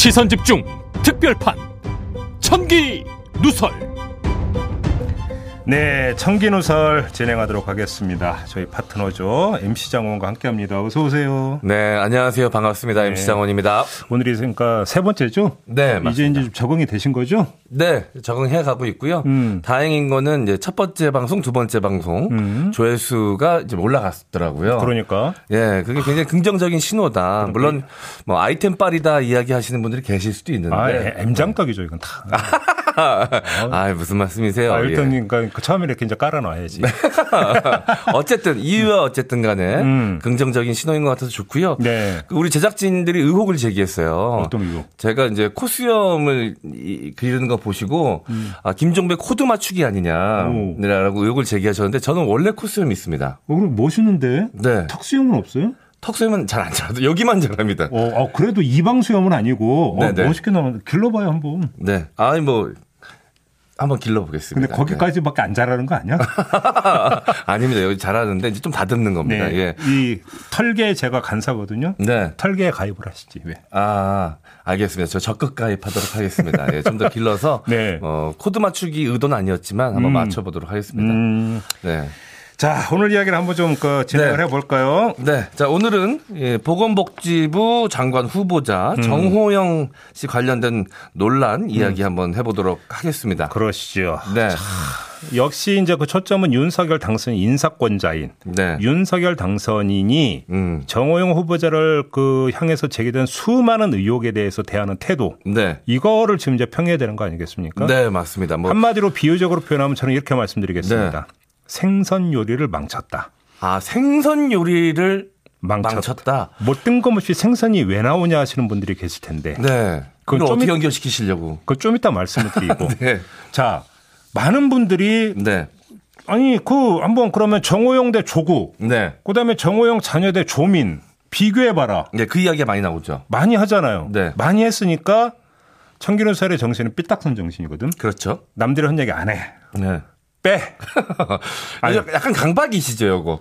시선 집중 특별판 천기 누설 네, 청기누설 진행하도록 하겠습니다. 저희 파트너죠. MC 장원과 함께합니다. 어서 오세요. 네, 안녕하세요. 반갑습니다. MC 장원입니다. 오늘이 그러니까 세 번째죠? 네, 맞습니다. 이제 이제 좀 적응이 되신 거죠? 네, 적응해 가고 있고요. 음. 다행인 거는 이제 첫 번째 방송, 두 번째 방송 음. 조회수가 이제 올라갔더라고요. 그러니까 예, 그게 굉장히 긍정적인 신호다. 물론 뭐 아이템 빨이다 이야기 하시는 분들이 계실 수도 있는데. 아, M장떡이죠, 이건 다. 아, 무슨 말씀이세요? 아, 일단 예. 그러니까 그 처음에 이렇게 이제 깔아놔야지. 어쨌든 이유와 어쨌든 간에 음. 긍정적인 신호인 것 같아서 좋고요. 네. 그 우리 제작진들이 의혹을 제기했어요. 어떤 이유? 제가 이제 코수염을 이- 그리는 거 보시고 아, 김종배 코드 맞추기 아니냐라고 의혹을 제기하셨는데 저는 원래 코수염이 있습니다. 어, 그럼 멋있는데? 네. 턱수염은 없어요? 턱수염은 잘 안 자라도 여기만 자랍니다. 어, 어, 그래도 이방수염은 아니고 어, 네네. 멋있게 나오는 길러봐요 한번. 네. 아니 뭐 한번 길러 근데 보겠습니다. 거기까지밖에 안 자라는 거 아니야? 아닙니다. 여기 자라는데 이제 좀 다듬는 겁니다. 네. 예. 이 털개 제가 간사거든요. 네. 털개에 가입을 하시지 왜? 아, 알겠습니다. 저 적극 가입하도록 하겠습니다. 예, 좀 더 길러서 네. 어, 코드 맞추기 의도는 아니었지만 한번 음. 맞춰보도록 하겠습니다. 음. 네. 자, 오늘 이야기를 한번 좀 그, 진행을 네. 해볼까요? 네. 자, 오늘은 예, 보건복지부 장관 후보자 음. 정호영 씨 관련된 논란 이야기 한번 해보도록 하겠습니다. 그러시죠. 네. 역시 이제 그 초점은 윤석열 당선 인사권자인 네. 윤석열 당선인이 음. 정호영 후보자를 그 향해서 제기된 수많은 의혹에 대해서 대하는 태도 네. 이거를 지금 이제 평해야 되는 거 아니겠습니까? 네, 맞습니다. 뭐, 한마디로 비유적으로 표현하면 저는 이렇게 말씀드리겠습니다. 네. 생선 요리를 망쳤다. 아, 생선 요리를 망쳤다. 망쳤다. 뭐 뜬금없이 생선이 왜 나오냐 하시는 분들이 계실 텐데 네. 그걸 좀 어떻게 있- 연결시키시려고. 그거 좀 이따 말씀을 드리고 네. 자 많은 분들이 네. 아니 그 한번 그러면 정호영 대 조국 네. 그다음에 정호영 자녀 대 조민 비교해봐라 네, 그 이야기가 많이 나오죠. 많이 하잖아요. 네. 많이 했으니까 청기는 살의 정신은 삐딱선 정신이거든. 그렇죠. 남들이 한 얘기 안 해. 네. 빼. 아니. 약간 강박이시죠, 요거.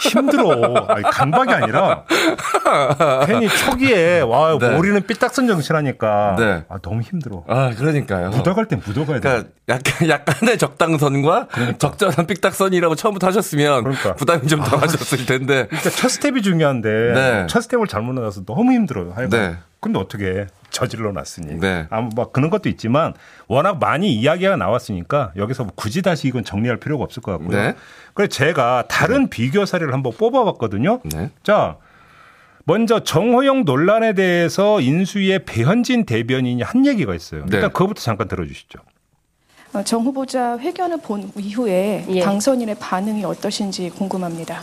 힘들어. 아니, 강박이 아니라 괜히 초기에 와 네. 머리는 삐딱선 정신하니까 네. 아, 너무 힘들어. 아, 그러니까요. 묻어갈 땐 묻어가야 돼. 그러니까 약간 약간의 적당선과 적절한 삑딱선이라고 처음부터 하셨으면 그러니까. 부담이 좀 덜하셨을 텐데. 그러니까 첫 스텝이 중요한데 네. 첫 스텝을 잘못 나가서 너무 힘들어요. 하여간. 네. 근데 어떻게 해? 저질러 놨으니. 네. 아무 막 그런 것도 있지만 워낙 많이 이야기가 나왔으니까 여기서 뭐 굳이 다시 이건 정리할 필요가 없을 것 같고요. 네. 그래서 제가 다른 비교 사례를 한번 뽑아봤거든요. 네. 자, 먼저 정호영 논란에 대해서 인수위의 배현진 대변인이 한 얘기가 있어요. 일단 네. 그거부터 잠깐 들어주시죠. 어, 정 후보자 회견을 본 이후에 예. 당선인의 반응이 어떠신지 궁금합니다.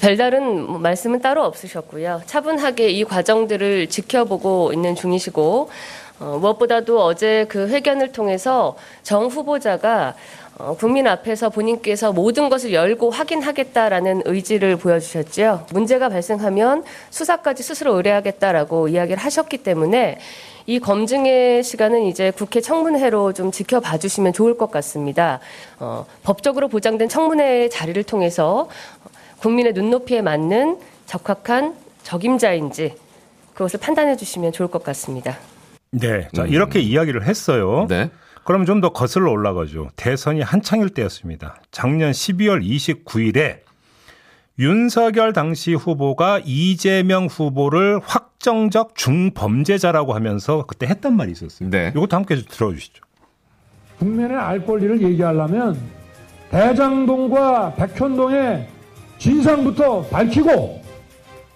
별다른 뭐 말씀은 따로 없으셨고요. 차분하게 이 과정들을 지켜보고 있는 중이시고 어, 무엇보다도 어제 그 회견을 통해서 정 후보자가 어, 국민 앞에서 본인께서 모든 것을 열고 확인하겠다라는 의지를 보여주셨죠. 문제가 발생하면 수사까지 스스로 의뢰하겠다라고 이야기를 하셨기 때문에 이 검증의 시간은 이제 국회 청문회로 좀 지켜봐 주시면 좋을 것 같습니다. 어, 법적으로 보장된 청문회의 자리를 통해서 국민의 눈높이에 맞는 적합한 적임자인지 그것을 판단해 주시면 좋을 것 같습니다. 네. 자, 이렇게 이야기를 했어요. 음. 네. 그럼 좀 더 거슬러 올라가죠. 대선이 한창일 때였습니다. 작년 12월 29일에 윤석열 당시 후보가 이재명 후보를 확정적 중범죄자라고 하면서 그때 했단 말이 있었어요. 네. 이것도 함께 좀 들어주시죠. 국민의 알 권리를 얘기하려면 대장동과 백현동의 진상부터 밝히고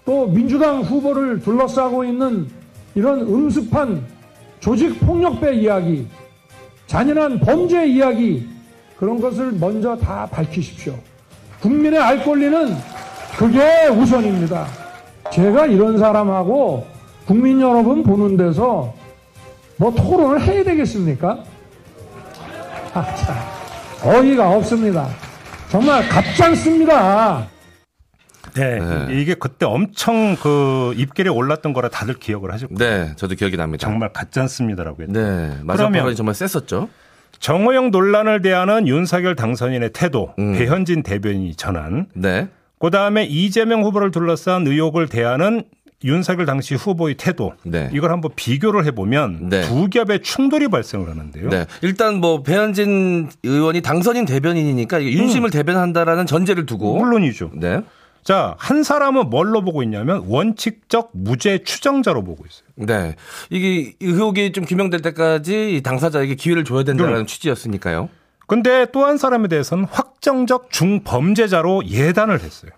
또 민주당 후보를 둘러싸고 있는 이런 음습한 조직 폭력배 이야기, 잔인한 범죄 이야기 그런 것을 먼저 다 밝히십시오. 국민의 알 권리는 그게 우선입니다. 제가 이런 사람하고 국민 여러분 보는 데서 뭐 토론을 해야 되겠습니까? 아, 참. 어이가 없습니다. 정말 갑잖습니다. 네. 네. 이게 그때 엄청 그 입결에 올랐던 거라 다들 기억을 하실 거예요. 네, 저도 기억이 납니다. 정말 가짜습니다라고 했죠. 네, 마지막 그러면- 정말 셌었죠. 정호영 논란을 대하는 윤석열 당선인의 태도, 음. 배현진 대변인이 전한 네, 그 다음에 이재명 후보를 둘러싼 의혹을 대하는 윤석열 당시 후보의 태도 네. 이걸 한번 비교를 해보면 네. 두 겹의 충돌이 발생을 하는데요. 네. 일단 뭐 배현진 의원이 당선인 대변인이니까 이게 윤심을 대변한다라는 전제를 두고 물론이죠. 네. 자, 한 사람은 뭘로 보고 있냐면 원칙적 무죄 추정자로 보고 있어요. 네. 이게 의혹이 좀 규명될 때까지 이 당사자에게 기회를 줘야 된다는 그럼. 취지였으니까요. 근데 또 한 사람에 대해서는 확정적 중범죄자로 예단을 했어요.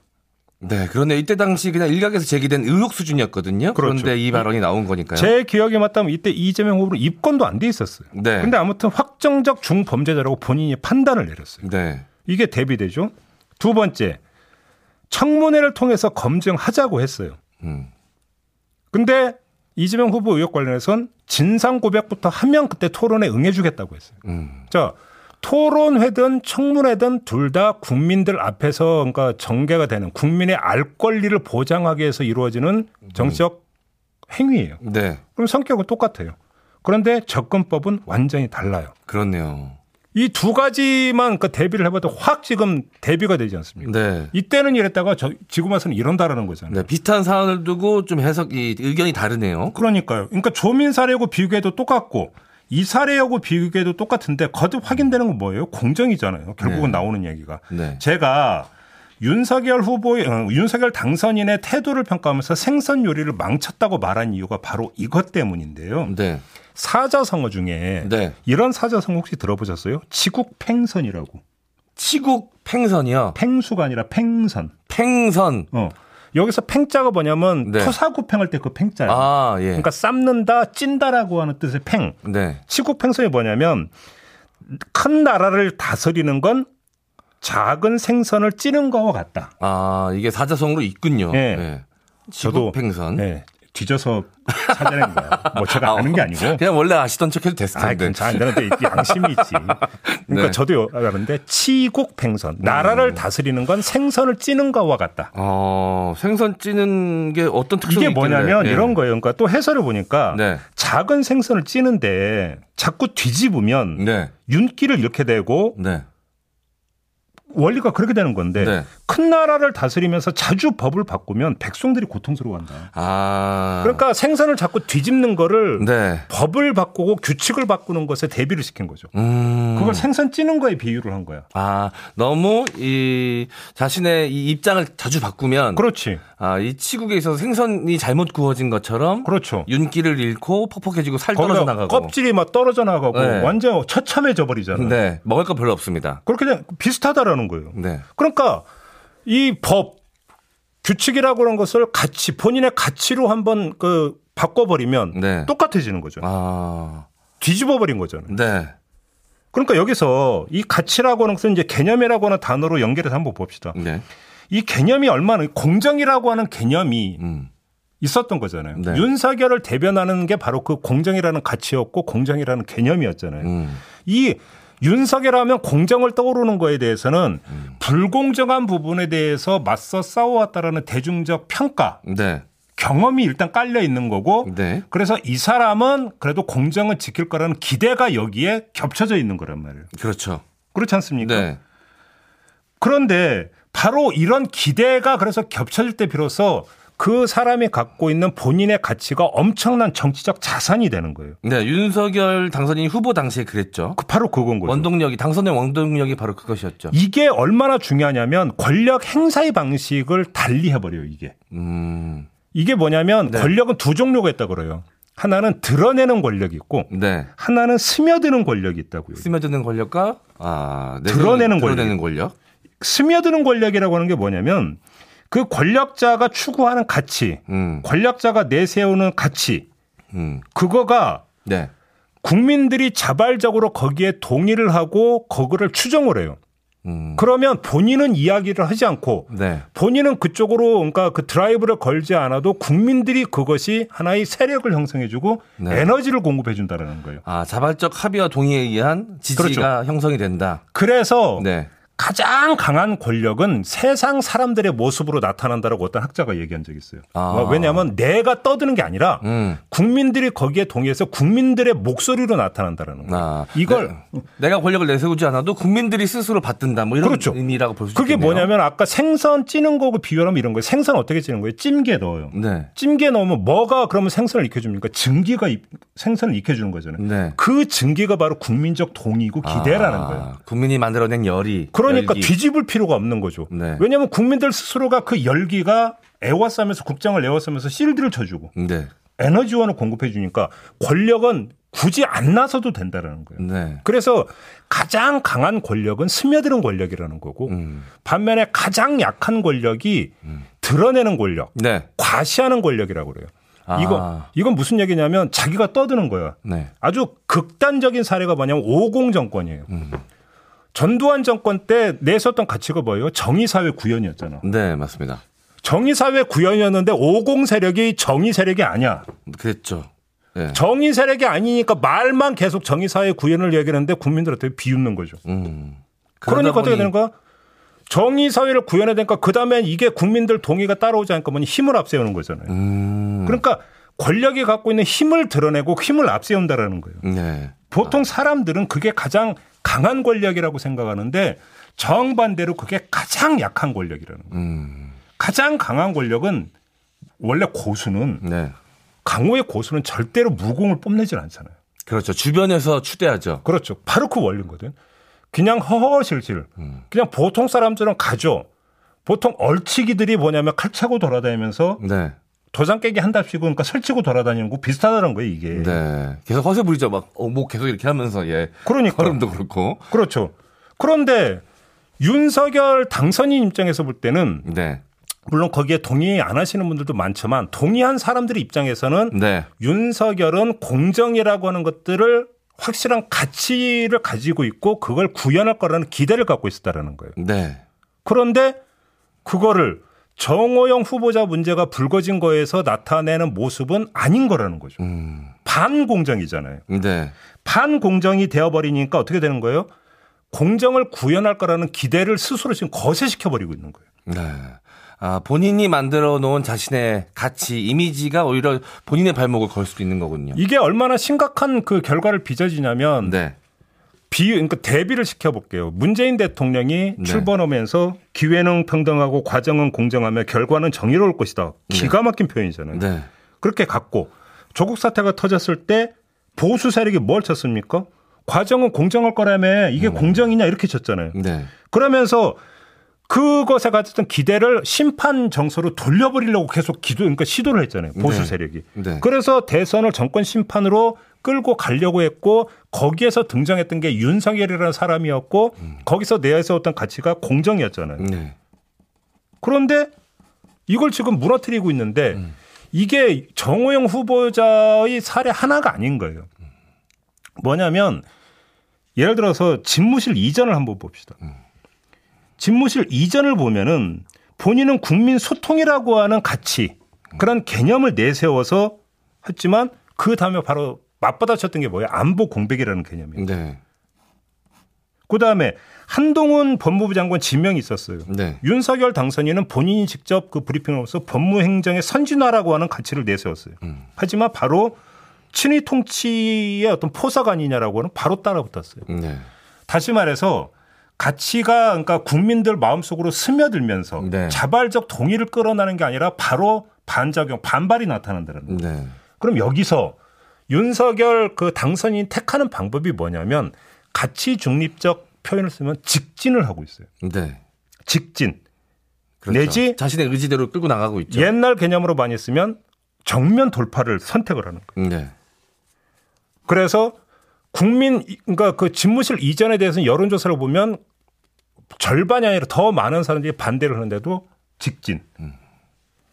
네. 그런데 이때 당시 그냥 일각에서 제기된 의혹 수준이었거든요. 그런데 그렇죠. 이 발언이 나온 거니까요. 제 기억에 맞다면 이때 이재명 후보는 입건도 안 돼 있었어요. 네. 근데 아무튼 확정적 중범죄자라고 본인이 판단을 내렸어요. 네. 이게 대비되죠. 두 번째, 청문회를 통해서 검증하자고 했어요. 음. 근데 이재명 후보 의혹 관련해선 진상 고백부터 하면 그때 토론에 응해주겠다고 했어요. 음. 자, 토론회든 청문회든 둘 다 국민들 앞에서 그러니까 전개가 되는 국민의 알 권리를 보장하기 위해서 이루어지는 정치적 행위예요. 네. 그럼 성격은 똑같아요. 그런데 접근법은 완전히 달라요. 그렇네요. 이 두 가지만 그 대비를 해봐도 확 지금 대비가 되지 않습니까? 네. 이때는 이랬다가 저, 지금 와서는 이런다라는 거잖아요. 네. 비슷한 사안을 두고 좀 해석이 의견이 다르네요. 그러니까요. 그러니까 조민 사례하고 비교해도 똑같고 이 사례하고 비교해도 똑같은데 거듭 확인되는 건 뭐예요? 공정이잖아요. 결국은 네. 나오는 얘기가. 네. 제가 윤석열 후보의 어, 윤석열 당선인의 태도를 평가하면서 생선 요리를 망쳤다고 말한 이유가 바로 이것 때문인데요. 네. 사자성어 중에 네. 이런 사자성어 혹시 들어보셨어요? 치국팽선이라고. 치국 팽선이요. 팽수가 아니라 팽선. 팽선. 어. 여기서 팽자가 뭐냐면 네. 토사구팽할 때 그 팽자예요. 아, 예. 그러니까 삶는다, 찐다라고 하는 뜻의 팽. 네. 치국팽선이 뭐냐면 큰 나라를 다스리는 건 작은 생선을 찌는 거와 같다. 아, 이게 사자성어로 있군요. 예. 네. 저도 치국 팽선. 네, 뒤져서 찾아낸 거야. 뭐 제가 아는 게 아니고. 그냥 원래 아시던 척 해도 됐을 아, 텐데. 괜찮아. 나한테 양심이 있지. 그러니까 네. 저도 아는데 치국팽선. 나라를 음. 다스리는 건 생선을 찌는 거와 같다. 어, 생선 찌는 게 어떤 특성이 이게 뭐냐면. 예. 이런 거예요. 그러니까 또 해설을 보니까 네. 작은 생선을 찌는데 자꾸 뒤집으면 네. 윤기를 잃게 되고 네. 원리가 그렇게 되는 건데 네. 큰 나라를 다스리면서 자주 법을 바꾸면 백성들이 고통스러워한다. 아. 그러니까 생선을 자꾸 뒤집는 거를 네. 법을 바꾸고 규칙을 바꾸는 것에 대비를 시킨 거죠. 음. 그걸 생선 찌는 거에 비유를 한 거야. 아, 너무 이 자신의 이 입장을 자주 바꾸면 그렇지. 아, 이 치국에 있어서 생선이 잘못 구워진 것처럼 그렇죠. 윤기를 잃고 퍽퍽해지고 살 떨어져 나가고. 껍질이 막 떨어져 나가고 네. 완전 처참해져 버리잖아. 네. 먹을 거 별로 없습니다. 그렇게 그냥 비슷하다라는 거예요. 네. 그러니까 이 법 규칙이라고 하는 것을 가치 본인의 가치로 한번 그 바꿔 버리면 네. 똑같아지는 거죠. 아. 뒤집어 버린 거잖아요. 네. 그러니까 여기서 이 가치라고 하는 것은 이제 개념이라고 하는 단어로 연결해서 한번 봅시다. 네. 이 개념이 얼마나 공정이라고 하는 개념이 음. 있었던 거잖아요. 네. 윤석열을 대변하는 게 바로 그 공정이라는 가치였고 공정이라는 개념이었잖아요. 음. 이 윤석열 하면 공정을 떠오르는 거에 대해서는 음. 불공정한 부분에 대해서 맞서 싸워왔다라는 대중적 평가, 네. 경험이 일단 깔려 있는 거고 네. 그래서 이 사람은 그래도 공정을 지킬 거라는 기대가 여기에 겹쳐져 있는 거란 말이에요. 그렇죠. 그렇지 않습니까? 네. 그런데 바로 이런 기대가 그래서 겹쳐질 때 비로소 그 사람이 갖고 있는 본인의 가치가 엄청난 정치적 자산이 되는 거예요. 네. 윤석열 당선인 후보 당시에 그랬죠. 그 바로 그건 거죠. 원동력이 당선의 원동력이 바로 그것이었죠. 이게 얼마나 중요하냐면 권력 행사의 방식을 달리 해버려요, 이게. 음. 이게 뭐냐면 네. 권력은 두 종류가 있다 그래요. 하나는 드러내는 권력이 있고 네. 하나는 스며드는 권력이 있다고요. 스며드는 권력과 아, 드러내는 드러내는 권력. 스며드는 권력이라고 하는 게 뭐냐면 그 권력자가 추구하는 가치, 음. 권력자가 내세우는 가치, 음. 그거가 네. 국민들이 자발적으로 거기에 동의를 하고 그거를 추정을 해요. 음. 그러면 본인은 이야기를 하지 않고 네. 본인은 그쪽으로 그러니까 그 드라이브를 걸지 않아도 국민들이 그것이 하나의 세력을 형성해주고 네. 에너지를 공급해준다라는 거예요. 아, 자발적 합의와 동의에 의한 지지가 형성이 된다. 그래서 네. 가장 강한 권력은 세상 사람들의 모습으로 나타난다라고 어떤 학자가 얘기한 적이 있어요. 아. 왜냐하면 내가 떠드는 게 아니라 음. 국민들이 거기에 동의해서 국민들의 목소리로 나타난다라는 거예요. 아, 이걸 내, 가 권력을 내세우지 않아도 국민들이 스스로 받든다. 뭐 이런 그렇죠. 의미라고 볼수 그게 있겠네요. 뭐냐면 아까 생선 찌는 거고 비교하면 이런 거예요. 생선 어떻게 찌는 거예요? 찜기에 넣어요. 네. 찜기에 넣으면 뭐가 그러면 생선을 익혀줍니까? 증기가 이- 생선을 익혀주는 거잖아요. 네. 그 증기가 바로 국민적 동의고 기대라는 아, 거예요. 국민이 만들어낸 열이. 그 러니까 열기. 뒤집을 필요가 없는 거죠. 네. 왜냐하면 국민들 스스로가 그 열기가 에워싸면서 국장을 에워싸면서 실드를 쳐주고 네. 에너지원을 공급해 주니까 권력은 굳이 안 나서도 된다라는 거예요. 네. 그래서 가장 강한 권력은 스며드는 권력이라는 거고 음. 반면에 가장 약한 권력이 드러내는 권력, 네. 과시하는 권력이라고 그래요. 아. 이거 이건 무슨 얘기냐면 자기가 떠드는 거야. 네. 아주 극단적인 사례가 뭐냐면 오공 정권이에요. 음. 전두환 정권 때 내세웠던 가치가 뭐예요? 정의사회 구현이었잖아. 네, 맞습니다. 정의사회 구현이었는데 오공 세력이 정의 세력이 아니야. 그랬죠. 네. 정의 세력이 아니니까 말만 계속 정의사회 구현을 얘기하는데 국민들한테 비웃는 거죠. 음. 그러니까 어떻게 되는 거야? 정의 사회를 구현해야 되니까 그 다음엔 이게 국민들 동의가 따라오지 않으니까 뭐니 힘을 앞세우는 거잖아요. 음. 그러니까 권력이 갖고 있는 힘을 드러내고 힘을 앞세운다라는 거예요. 네. 보통 사람들은 그게 가장 강한 권력이라고 생각하는데 정반대로 그게 가장 약한 권력이라는 거예요. 음. 가장 강한 권력은 원래 고수는 네. 강호의 고수는 절대로 무공을 뽐내질 않잖아요. 그렇죠. 주변에서 추대하죠. 그렇죠. 바로 그 원리거든. 그냥 허허실실. 그냥 보통 사람들은 가죠. 보통 얼치기들이 뭐냐면 칼 차고 돌아다니면서 네. 도장 깨기 한답시고 그러니까 설치고 돌아다니는 거 비슷하다는 거예요, 이게. 네. 계속 허세 부리죠. 막, 어, 뭐 계속 이렇게 하면서, 예. 그러니까. 걸음도 그렇고. 그렇죠. 그런데 윤석열 당선인 입장에서 볼 때는 네. 물론 거기에 동의 안 하시는 분들도 많지만 동의한 사람들의 입장에서는 네. 윤석열은 공정이라고 하는 것들을 확실한 가치를 가지고 있고 그걸 구현할 거라는 기대를 갖고 있었다라는 거예요. 네. 그런데 그거를 정호영 후보자 문제가 불거진 거에서 나타내는 모습은 아닌 거라는 거죠. 음. 반공정이잖아요. 네. 반공정이 되어버리니까 어떻게 되는 거예요? 공정을 구현할 거라는 기대를 스스로 지금 거세시켜 버리고 있는 거예요. 네. 아, 본인이 만들어 놓은 자신의 가치, 이미지가 오히려 본인의 발목을 걸 수도 있는 거군요. 이게 얼마나 심각한 그 결과를 빚어지냐면 네. 비 그러니까 대비를 시켜 볼게요. 문재인 대통령이 네. 출범하면서 기회는 평등하고 과정은 공정하며 결과는 정의로울 것이다. 기가 막힌 표현이잖아요. 네. 그렇게 갖고 조국 사태가 터졌을 때 보수 세력이 뭘 쳤습니까? 과정은 공정할 거라며 이게 공정이냐 이렇게 쳤잖아요. 네. 그러면서 그것에 가졌던 기대를 심판 정서로 돌려버리려고 계속 기도, 그러니까 시도를 했잖아요. 보수 네. 세력이. 네. 그래서 대선을 정권 심판으로 끌고 가려고 했고 거기에서 등장했던 게 윤석열이라는 사람이었고 거기서 내세웠던 가치가 공정이었잖아요. 네. 그런데 이걸 지금 무너뜨리고 있는데 음. 이게 정호영 후보자의 사례 하나가 아닌 거예요. 뭐냐면 예를 들어서 집무실 이전을 한번 봅시다. 음. 집무실 이전을 보면은 본인은 국민 소통이라고 하는 가치 그런 개념을 내세워서 했지만 그 다음에 바로 맞받아쳤던 게 뭐예요? 안보 공백이라는 개념이에요. 네. 그 다음에 한동훈 법무부 장관 지명이 있었어요. 네. 윤석열 당선인은 본인이 직접 그 브리핑으로서 법무행정의 선진화라고 하는 가치를 내세웠어요. 음. 하지만 바로 친위 통치의 어떤 포사가 아니냐라고 하는 바로 따라붙었어요. 네. 다시 말해서 가치가 그러니까 국민들 마음속으로 스며들면서 네. 자발적 동의를 끌어나는 게 아니라 바로 반작용, 반발이 나타난다는 거예요. 네. 그럼 여기서 윤석열 그 당선인 택하는 방법이 뭐냐면 가치 중립적 표현을 쓰면 직진을 하고 있어요. 네. 직진. 그렇죠. 내지 자신의 의지대로 끌고 나가고 있죠. 옛날 개념으로 많이 쓰면 정면 돌파를 선택을 하는 거예요. 네. 그래서 국민 그러니까 그 집무실 이전에 대해서는 여론조사를 보면 절반이 아니라 더 많은 사람들이 반대를 하는데도 직진.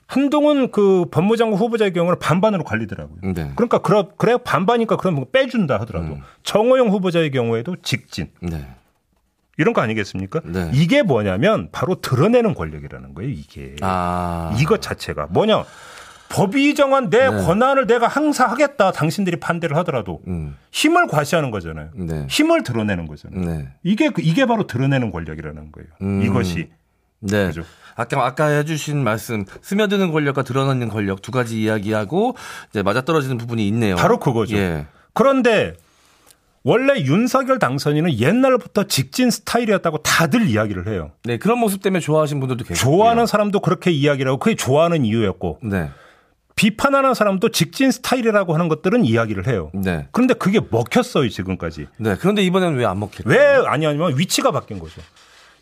한동훈 그 법무장관 후보자의 경우는 반반으로 갈리더라고요. 네. 그러니까 그래, 그래 반반이니까 그럼 빼준다 하더라도 음. 정호영 후보자의 경우에도 직진 네. 이런 거 아니겠습니까? 네. 이게 뭐냐면 바로 드러내는 권력이라는 거예요. 이게 아. 이것 자체가 뭐냐 법이 정한 내 네. 권한을 내가 행사하겠다. 당신들이 반대를 하더라도 음. 힘을 과시하는 거잖아요. 네. 힘을 드러내는 거잖아요. 네. 이게 그- 이게 바로 드러내는 권력이라는 거예요. 음. 이것이 네. 그죠. 아까 아까 해주신 말씀 스며드는 권력과 드러나는 권력 두 가지 이야기하고 이제 맞아떨어지는 부분이 있네요. 바로 그거죠. 예. 그런데 원래 윤석열 당선인은 옛날부터 직진 스타일이었다고 다들 이야기를 해요. 네 그런 모습 때문에 좋아하시는 분들도 계세요. 좋아하는 사람도 그렇게 이야기를 하고 그게 좋아하는 이유였고 네. 비판하는 사람도 직진 스타일이라고 하는 것들은 이야기를 해요. 네. 그런데 그게 먹혔어요 지금까지. 네. 그런데 이번에는 왜 안 먹혔죠? 왜 아니냐면 위치가 바뀐 거죠.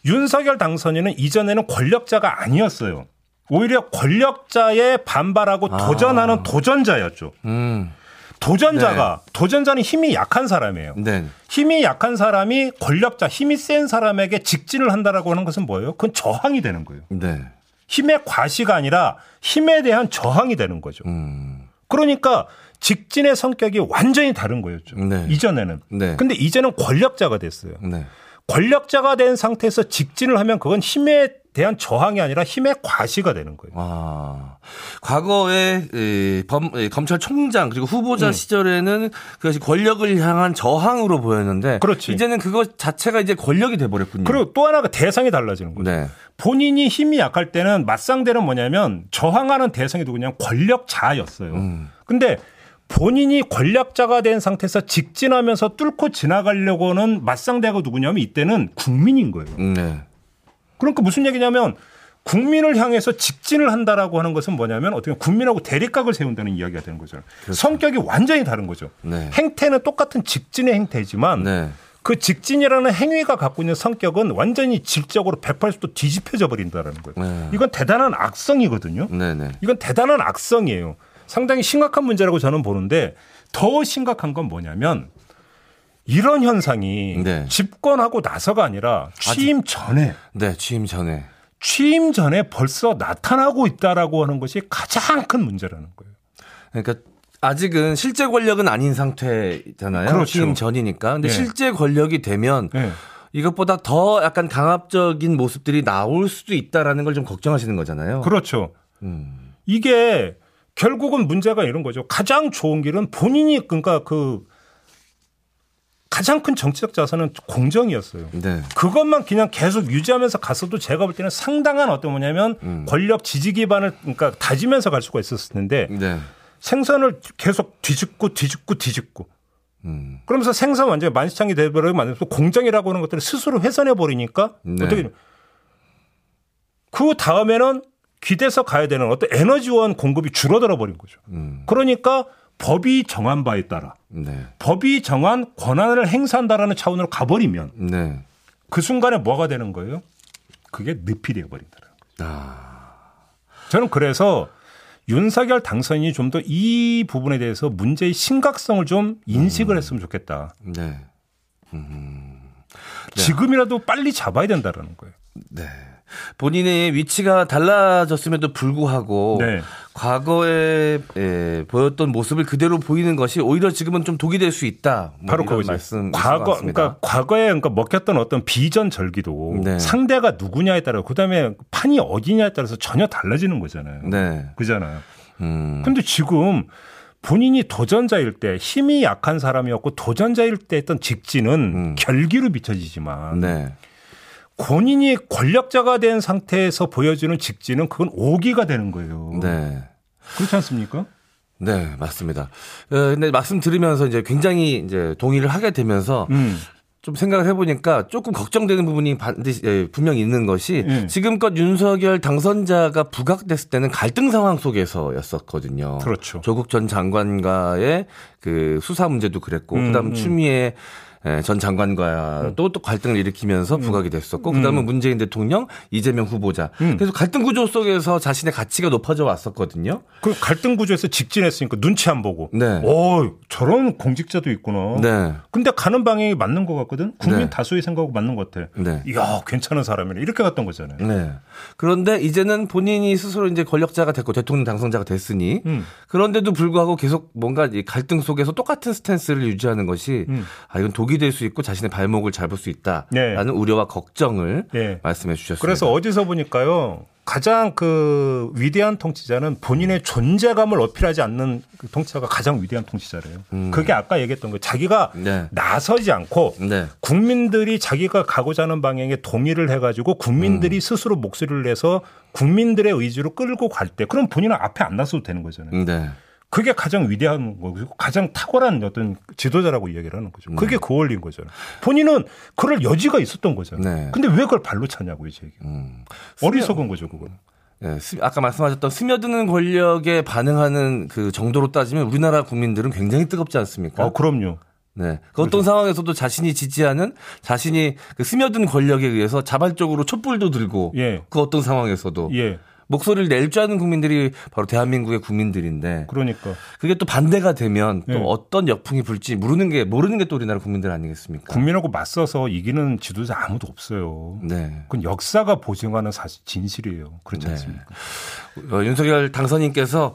윤석열 당선인은 이전에는 권력자가 아니었어요. 오히려 권력자에 반발하고 아. 도전하는 도전자였죠. 음. 도전자가 도전자는 힘이 약한 사람이에요. 네. 힘이 약한 사람이 권력자, 힘이 센 사람에게 직진을 한다라고 하는 것은 뭐예요? 그건 저항이 되는 거예요. 네. 힘의 과시가 아니라 힘에 대한 저항이 되는 거죠. 음. 그러니까 직진의 성격이 완전히 다른 거였죠. 네. 이전에는. 네. 근데 이제는 권력자가 됐어요. 네. 권력자가 된 상태에서 직진을 하면 그건 힘에 대한 저항이 아니라 힘의 과시가 되는 거예요. 아, 과거에 이 범, 이 검찰총장 그리고 후보자 음. 시절에는 그것이 권력을 향한 저항으로 보였는데 그렇지. 이제는 그거 자체가 이제 권력이 돼 버렸군요. 그리고 또 하나가 대상이 달라지는 거예요. 네. 본인이 힘이 약할 때는 맞상대는 뭐냐면 저항하는 대상이 누구냐면 권력자였어요. 음. 근데 본인이 권력자가 된 상태에서 직진하면서 뚫고 지나가려고는 맞상대가 누구냐면 이때는 국민인 거예요. 네. 그러니까 무슨 얘기냐면 국민을 향해서 직진을 한다라고 하는 것은 뭐냐면 어떻게 국민하고 대립각을 세운다는 이야기가 되는 거죠. 성격이 완전히 다른 거죠. 그렇죠. 네. 행태는 똑같은 직진의 행태지만 네. 그 직진이라는 행위가 갖고 있는 성격은 완전히 질적으로 180도 뒤집혀져 버린다라는 거예요. 네. 이건 대단한 악성이거든요. 네, 네. 이건 대단한 악성이에요. 상당히 심각한 문제라고 저는 보는데 더 심각한 건 뭐냐면 이런 현상이 네. 집권하고 나서가 아니라 취임 전에 네, 취임 전에. 취임 전에 벌써 나타나고 있다라고 하는 것이 가장 큰 문제라는 거예요. 그러니까 아직은 실제 권력은 아닌 상태잖아요. 그렇죠. 취임 전이니까. 근데 네. 실제 권력이 되면 네. 이것보다 더 약간 강압적인 모습들이 나올 수도 있다라는 걸 좀 걱정하시는 거잖아요. 그렇죠. 음. 이게 결국은 문제가 이런 거죠. 가장 좋은 길은 본인이 그러니까 그 가장 큰 정치적 자산은 공정이었어요. 네. 그것만 그냥 계속 유지하면서 갔어도 제가 볼 때는 상당한 어떤 뭐냐면 음. 권력 지지 기반을 그러니까 다지면서 갈 수가 있었을 텐데 네. 생선을 계속 뒤집고 뒤집고 뒤집고 음. 그러면서 생선 완전히 만시창이 돼버리고 만들면서 공정이라고 하는 것들을 스스로 훼손해 버리니까 네. 어떻게 그 다음에는 기대서 가야 되는 어떤 에너지원 공급이 줄어들어 버린 거죠. 음. 그러니까 법이 정한 바에 따라 네. 법이 정한 권한을 행사한다라는 차원으로 가버리면 네. 그 순간에 뭐가 되는 거예요? 그게 늪이 되어버린다는 거예요. 아. 저는 그래서 윤석열 당선인이 좀 더 이 부분에 대해서 문제의 심각성을 좀 인식을 했으면 좋겠다. 네. 음. 네. 지금이라도 빨리 잡아야 된다라는 거예요. 네. 본인의 위치가 달라졌음에도 불구하고 네. 과거에 에, 보였던 모습을 그대로 보이는 것이 오히려 지금은 좀 독이 될 수 있다. 뭐 바로 그거죠. 말씀 과거, 그러니까 과거에 그러니까 먹혔던 어떤 비전 절기도 네. 상대가 누구냐에 따라 그다음에 판이 어디냐에 따라서 전혀 달라지는 거잖아요. 네. 그잖아요. 음. 근데 지금 본인이 도전자일 때 힘이 약한 사람이었고 도전자일 때 했던 직진은 음. 결기로 비춰지지만 네. 본인이 권력자가 된 상태에서 보여주는 직진은 그건 오기가 되는 거예요. 네. 그렇지 않습니까? 네, 맞습니다. 어, 근데 말씀 들으면서 이제 굉장히 이제 동의를 하게 되면서 음. 좀 생각을 해보니까 조금 걱정되는 부분이 반드시 예, 분명히 있는 것이 음. 지금껏 윤석열 당선자가 부각됐을 때는 갈등 상황 속에서였었거든요. 그렇죠. 조국 전 장관과의 그 수사 문제도 그랬고 음, 그다음 음. 추미애 예, 전 장관과 또또 갈등을 일으키면서 부각이 됐었고 그다음은 문재인 대통령 이재명 후보자 음. 그래서 갈등 구조 속에서 자신의 가치가 높아져 왔었거든요. 그 갈등 구조에서 직진했으니까 눈치 안 보고. 네. 오, 저런 공직자도 있구나. 네. 근데 가는 방향이 맞는 것 같거든. 국민 네. 다수의 생각하고 맞는 것 같아. 네. 이야, 괜찮은 사람이네. 이렇게 갔던 거잖아요. 네. 그런데 이제는 본인이 스스로 이제 권력자가 됐고 대통령 당선자가 됐으니 음. 그런데도 불구하고 계속 뭔가 이 갈등 속에 속에서 똑같은 스탠스를 유지하는 것이 음. 아 이건 독이 될 수 있고 자신의 발목을 잘볼수 있다라는 네. 우려와 걱정을 네. 말씀해 주셨습니다. 그래서 어디서 보니까요. 가장 그 위대한 통치자는 본인의 존재감을 어필하지 않는 그 통치자가 가장 위대한 통치자래요. 그게 아까 얘기했던 거 자기가 네. 나서지 않고 네. 국민들이 자기가 가고자 하는 방향에 동의를 해가지고 음. 국민들이 스스로 목소리를 내서 국민들의 의지로 끌고 갈 때 그럼 본인은 앞에 안 나서도 되는 거잖아요. 네. 그게 가장 위대한 거고 가장 탁월한 어떤 지도자라고 이야기를 하는 거죠. 그게 그 원리인 거잖아요. 본인은 그럴 여지가 있었던 거잖아요. 네. 근데 왜 그걸 발로 차냐고요, 제 얘기. 음. 어리석은 거죠, 그거는. 네, 스- 아까 말씀하셨던 스며드는 권력에 반응하는 그 정도로 따지면 우리나라 국민들은 굉장히 뜨겁지 않습니까? 어, 그럼요. 네. 그 어떤 상황에서도 자신이 지지하는 자신이 그 스며든 권력에 의해서 자발적으로 촛불도 들고 예. 그 어떤 상황에서도 예. 목소리를 낼 줄 아는 국민들이 바로 대한민국의 국민들인데 그러니까. 그게 또 반대가 되면 또 예. 어떤 역풍이 불지 모르는 게 모르는 게 또 우리나라 국민들 아니겠습니까? 국민하고 맞서서 이기는 지도자 아무도 없어요. 네. 그건 역사가 보증하는 사실 진실이에요. 그렇지 네. 않습니까? 어, 윤석열 당선인께서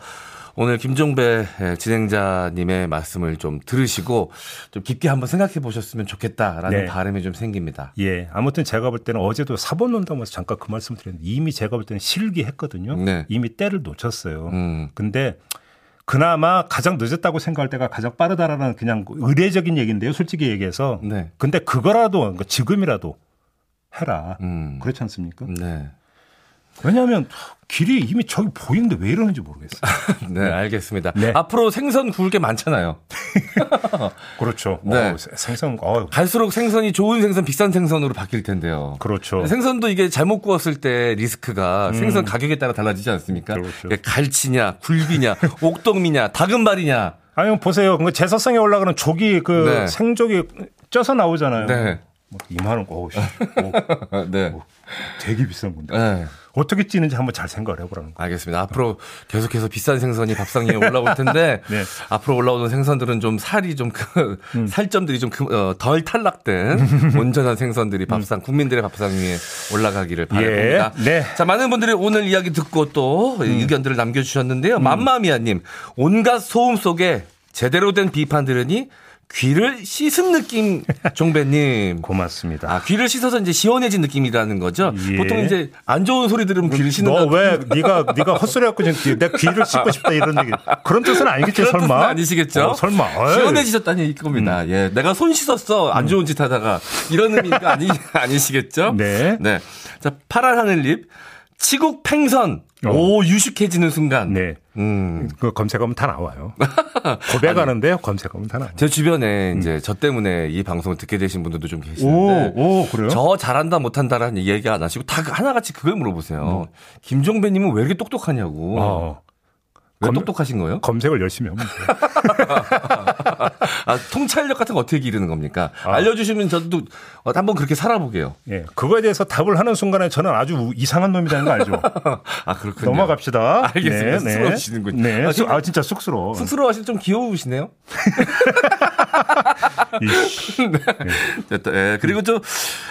오늘 김종배 진행자님의 말씀을 좀 들으시고 좀 깊게 한번 생각해 보셨으면 좋겠다라는 네. 바람이 좀 생깁니다. 예. 아무튼 제가 볼 때는 어제도 사법 논담에서 잠깐 그 말씀 드렸는데 이미 제가 볼 때는 실기했거든요. 네. 이미 때를 놓쳤어요. 음. 근데 그나마 가장 늦었다고 생각할 때가 가장 빠르다라는 그냥 의례적인 얘기인데요. 솔직히 얘기해서. 네. 근데 그거라도 그러니까 지금이라도 해라. 음. 그렇지 않습니까? 네. 왜냐하면 길이 이미 저기 보이는데 왜 이러는지 모르겠어요. 네, 알겠습니다. 네. 앞으로 생선 구울 게 많잖아요. 그렇죠. 네. 어, 생선, 어, 갈수록 생선이 좋은 생선, 비싼 생선으로 바뀔 텐데요. 그렇죠. 생선도 이게 잘못 구웠을 때 리스크가 생선 가격에 따라 달라지지 않습니까? 음. 그렇죠. 이게 갈치냐, 굴비냐, 옥동미냐, 다금발이냐. 아니 보세요. 그 제사상에 올라가는 조기 그 네. 생조기 쪄서 나오잖아요. 네. 뭐 2만 원, 어우, 씨. 어, 네. 되게 비싼 건데. 네. 어떻게 찌는지 한번 잘 생각을 해보라는 거. 알겠습니다. 앞으로 계속해서 비싼 생선이 밥상 위에 올라올 텐데 네. 앞으로 올라오는 생선들은 좀 살이 좀 그, 음. 살점들이 좀 그, 덜 탈락된 온전한 생선들이 밥상 국민들의 밥상 위에 올라가기를 바랍니다. 예. 네. 음. 자 많은 분들이 오늘 이야기 듣고 또 의견들을 남겨주셨는데요. 맘마미아님 온갖 소음 속에 제대로 된 비판 들으니 귀를 씻은 느낌 종배님. 고맙습니다. 아 귀를 씻어서 이제 시원해진 느낌이라는 거죠. 예. 보통 이제 안 좋은 소리 들으면 귀를 씻는다. 너왜 네가 네가 헛소리 갖고 지금 내 귀를 씻고 싶다 이런 얘기 그런 뜻은 아니겠지 그런 설마 뜻은 아니시겠죠? 어, 설마 어이. 음. 시원해지셨다니 이 겁니다. 예, 내가 손 씻었어 안 좋은 짓 하다가 이런 의미가 아니 아니시겠죠? 네. 네. 자 파란 하늘잎 치국 팽선 어. 오 유식해지는 순간. 네. 음. 그 검색하면 다 나와요. 고백하는데요. 검색하면 다 나와요. 제 주변에 이제 저 때문에 이 방송을 듣게 되신 분들도 좀 오, 계시는데 오 그래요? 저 잘한다 못한다라는 얘기 안 하시고 다 하나같이 그걸 물어보세요. 김종배님은 왜 이렇게 똑똑하냐고. 어, 왜 검- 똑똑하신 거예요? 검색을 열심히 하면 돼요. 아, 통찰력 같은 거 어떻게 기르는 겁니까? 아. 알려주시면 저도 어, 한번 그렇게 살아보게요. 예, 그거에 대해서 답을 하는 순간에 저는 아주 우- 이상한 놈이라는 거 알죠? 아, 그렇군요. 넘어갑시다. 알겠습니다. 쑥스러우시는군요. 네, 아, 쑥- 근데- 아 진짜 쑥스러워. 쑥스러워하시면 좀 귀여우시네요. 됐다. 예, 그리고 좀,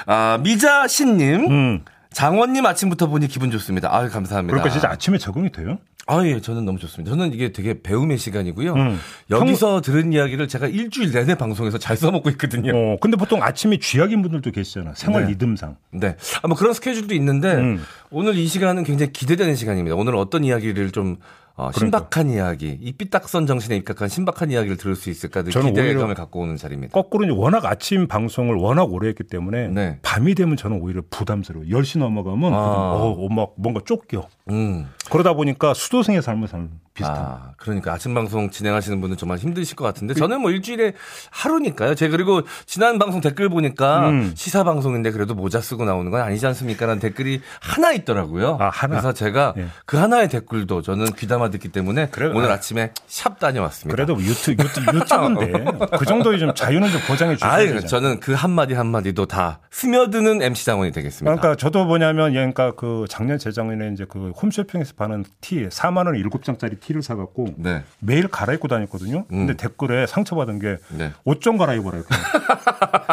아, 미자신님. 음. 장원님 아침부터 보니 기분 좋습니다. 아유, 감사합니다. 그러니까 진짜 아침에 적응이 돼요? 아, 예, 저는 너무 좋습니다. 저는 이게 되게 배움의 시간이고요. 음. 여기서 들은 이야기를 제가 일주일 내내 방송에서 잘 써먹고 있거든요. 어, 근데 보통 아침에 쥐약인 분들도 계시잖아. 생활 네. 리듬상. 네. 아, 뭐 그런 스케줄도 있는데 음. 오늘 이 시간은 굉장히 기대되는 시간입니다. 오늘 어떤 이야기를 좀 어, 그러니까. 신박한 이야기, 이 삐딱선 정신에 입각한 신박한 이야기를 들을 수 있을까 늘 기대감을 갖고 오는 자리입니다. 거꾸로 이제 워낙 아침 방송을 워낙 오래 했기 때문에 네. 밤이 되면 저는 오히려 부담스러워요. 10시 넘어가면 아. 어, 막 뭔가 쫓겨. 음. 그러다 보니까 수도승의 삶을 사는 비슷한. 아, 그러니까 아침 방송 진행하시는 분은 정말 힘드실 것 같은데 저는 뭐 일주일에 하루니까요. 제가 그리고 지난 방송 댓글 보니까 음. 시사 방송인데 그래도 모자 쓰고 나오는 건 아니지 않습니까 라는 댓글이 하나 있더라고요. 아, 하나. 그래서 제가 예. 그 하나의 댓글도 저는 귀담아 듣기 때문에 그래요? 오늘 아. 아침에 샵 다녀왔습니다. 그래도 유튜, 유튜, 유튜브인데 그 정도의 좀 자유는 좀 보장해 주셔야 되잖아요. 저는 그 한마디 한마디도 다 스며드는 MC 당원이 되겠습니다. 그러니까 저도 뭐냐면 예, 그러니까 그 작년 재작년에 이제 그 홈쇼핑에서 파는 티 4만 원에 7장짜리 티를 사 갖고 네. 매일 갈아입고 다녔거든요. 근데 음. 댓글에 상처받은 게 네. 옷좀 갈아입어라.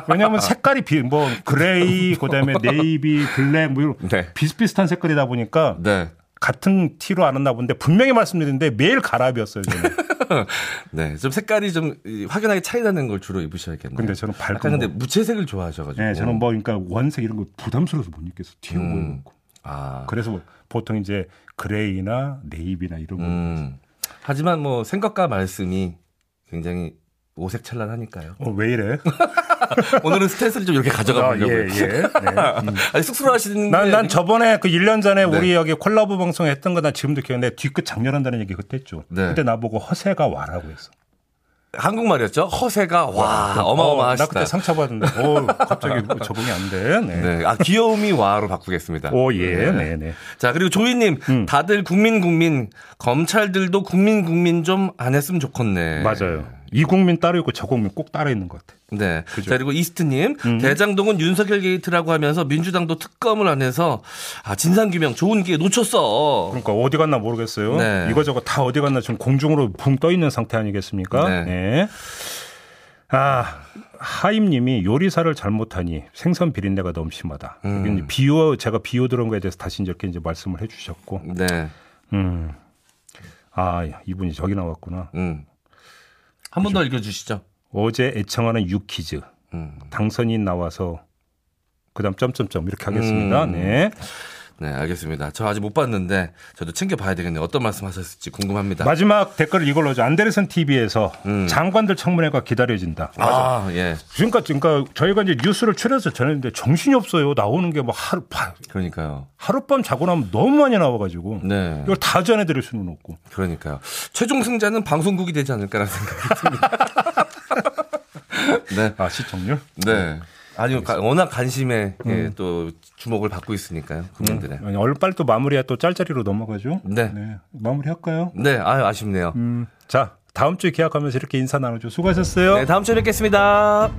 왜냐하면 색깔이 비, 뭐 gray, 그다음에 navy, black 뭐 이런 네. 비슷비슷한 색깔이다 보니까 네. 같은 티로 안 왔나 본데 분명히 말씀드리는데 매일 갈아입었어요. 저는. 네, 좀 색깔이 좀 이, 확연하게 차이 나는 걸 주로 입으셔야겠네요. 근데 저는 밝은 약간 근데 거. 무채색을 좋아하셔가지고. 네, 저는 뭐 그러니까 원색 이런 거 부담스러워서 못 입겠어. 튀어 음. 보이고. 아, 그래서 뭐 보통 이제 gray나 navy나 이런 거. 음. 하지만 뭐 생각과 말씀이 굉장히 오색찬란하니까요. 어, 왜 이래? 오늘은 stance를 좀 이렇게 가져가 아, 보려고요. 예, 예. 네. 음. 아니 쑥스러워하시는 난, 게난 저번에 그 1년 전에 네. 우리 여기 콜라보 방송 했던 거 난 지금도 기억나는데 뒤끝 작렬한다는 얘기 그때 했죠. 네. 그때 나보고 허세 과라고 했어. 한국말이었죠. 허세가 와 어, 어마어마하시다. 나 그때 상처받았는데, 어, 갑자기 적응이 안 돼. 네. 네, 아 귀여움이 와로 바꾸겠습니다. 오, 예, 네. 네, 네. 자 그리고 조이님 음. 다들 국민 국민 검찰들도 국민 국민 좀 안 했으면 좋겠네. 맞아요. 이 국민 따로 있고 저 국민 꼭 따로 있는 것 같아. 네. 그죠. 자, 그리고 이스트님, 음. 대장동은 윤석열 게이트라고 하면서 민주당도 특검을 안 해서, 아, 진상규명 좋은 기회 놓쳤어. 그러니까 어디 갔나 모르겠어요. 네. 이거저거 다 어디 갔나 지금 공중으로 붕 떠 있는 상태 아니겠습니까? 네. 네. 아, 하임님이 요리사를 잘못하니 생선 비린내가 너무 심하다. 음. 비유 제가 비유 들은 거에 대해서 다시 이렇게 이제 말씀을 해주셨고, 네. 음, 아 이분이 저기 나왔구나. 음. 한 번 더 읽어주시죠. 어제 애청하는 유키즈 음. 당선인 나와서 그다음 점점점 이렇게 하겠습니다. 음. 네. 네, 알겠습니다. 저 아직 못 봤는데, 저도 챙겨봐야 되겠네요. 어떤 말씀 하셨을지 궁금합니다. 마지막 댓글 이걸로 죠 안데르슨 TV에서 음. 장관들 청문회가 기다려진다. 아, 예. 그러니까 그러니까 저희가 이제 뉴스를 추려서 전했는데 정신이 없어요. 나오는 게 뭐 하루 바- 그러니까요. 하룻밤 자고 나면 너무 많이 나와가지고 네. 이걸 다 전해드릴 수는 없고. 그러니까요. 최종 승자는 방송국이 되지 않을까라는 생각이 듭니다. 네. 아 시청률? 네. 아니요, 가- 워낙 관심에 예, 또 주목을 받고 있으니까요, 국민들의. 아니, 얼빨 또 마무리야 또 짤짤이로 넘어가죠. 네. 마무리할까요? 네, 아유, 아쉽네요. 음, 자 다음 주에 계약하면서 이렇게 인사 나누죠. 수고하셨어요. 네, 다음 주에 뵙겠습니다.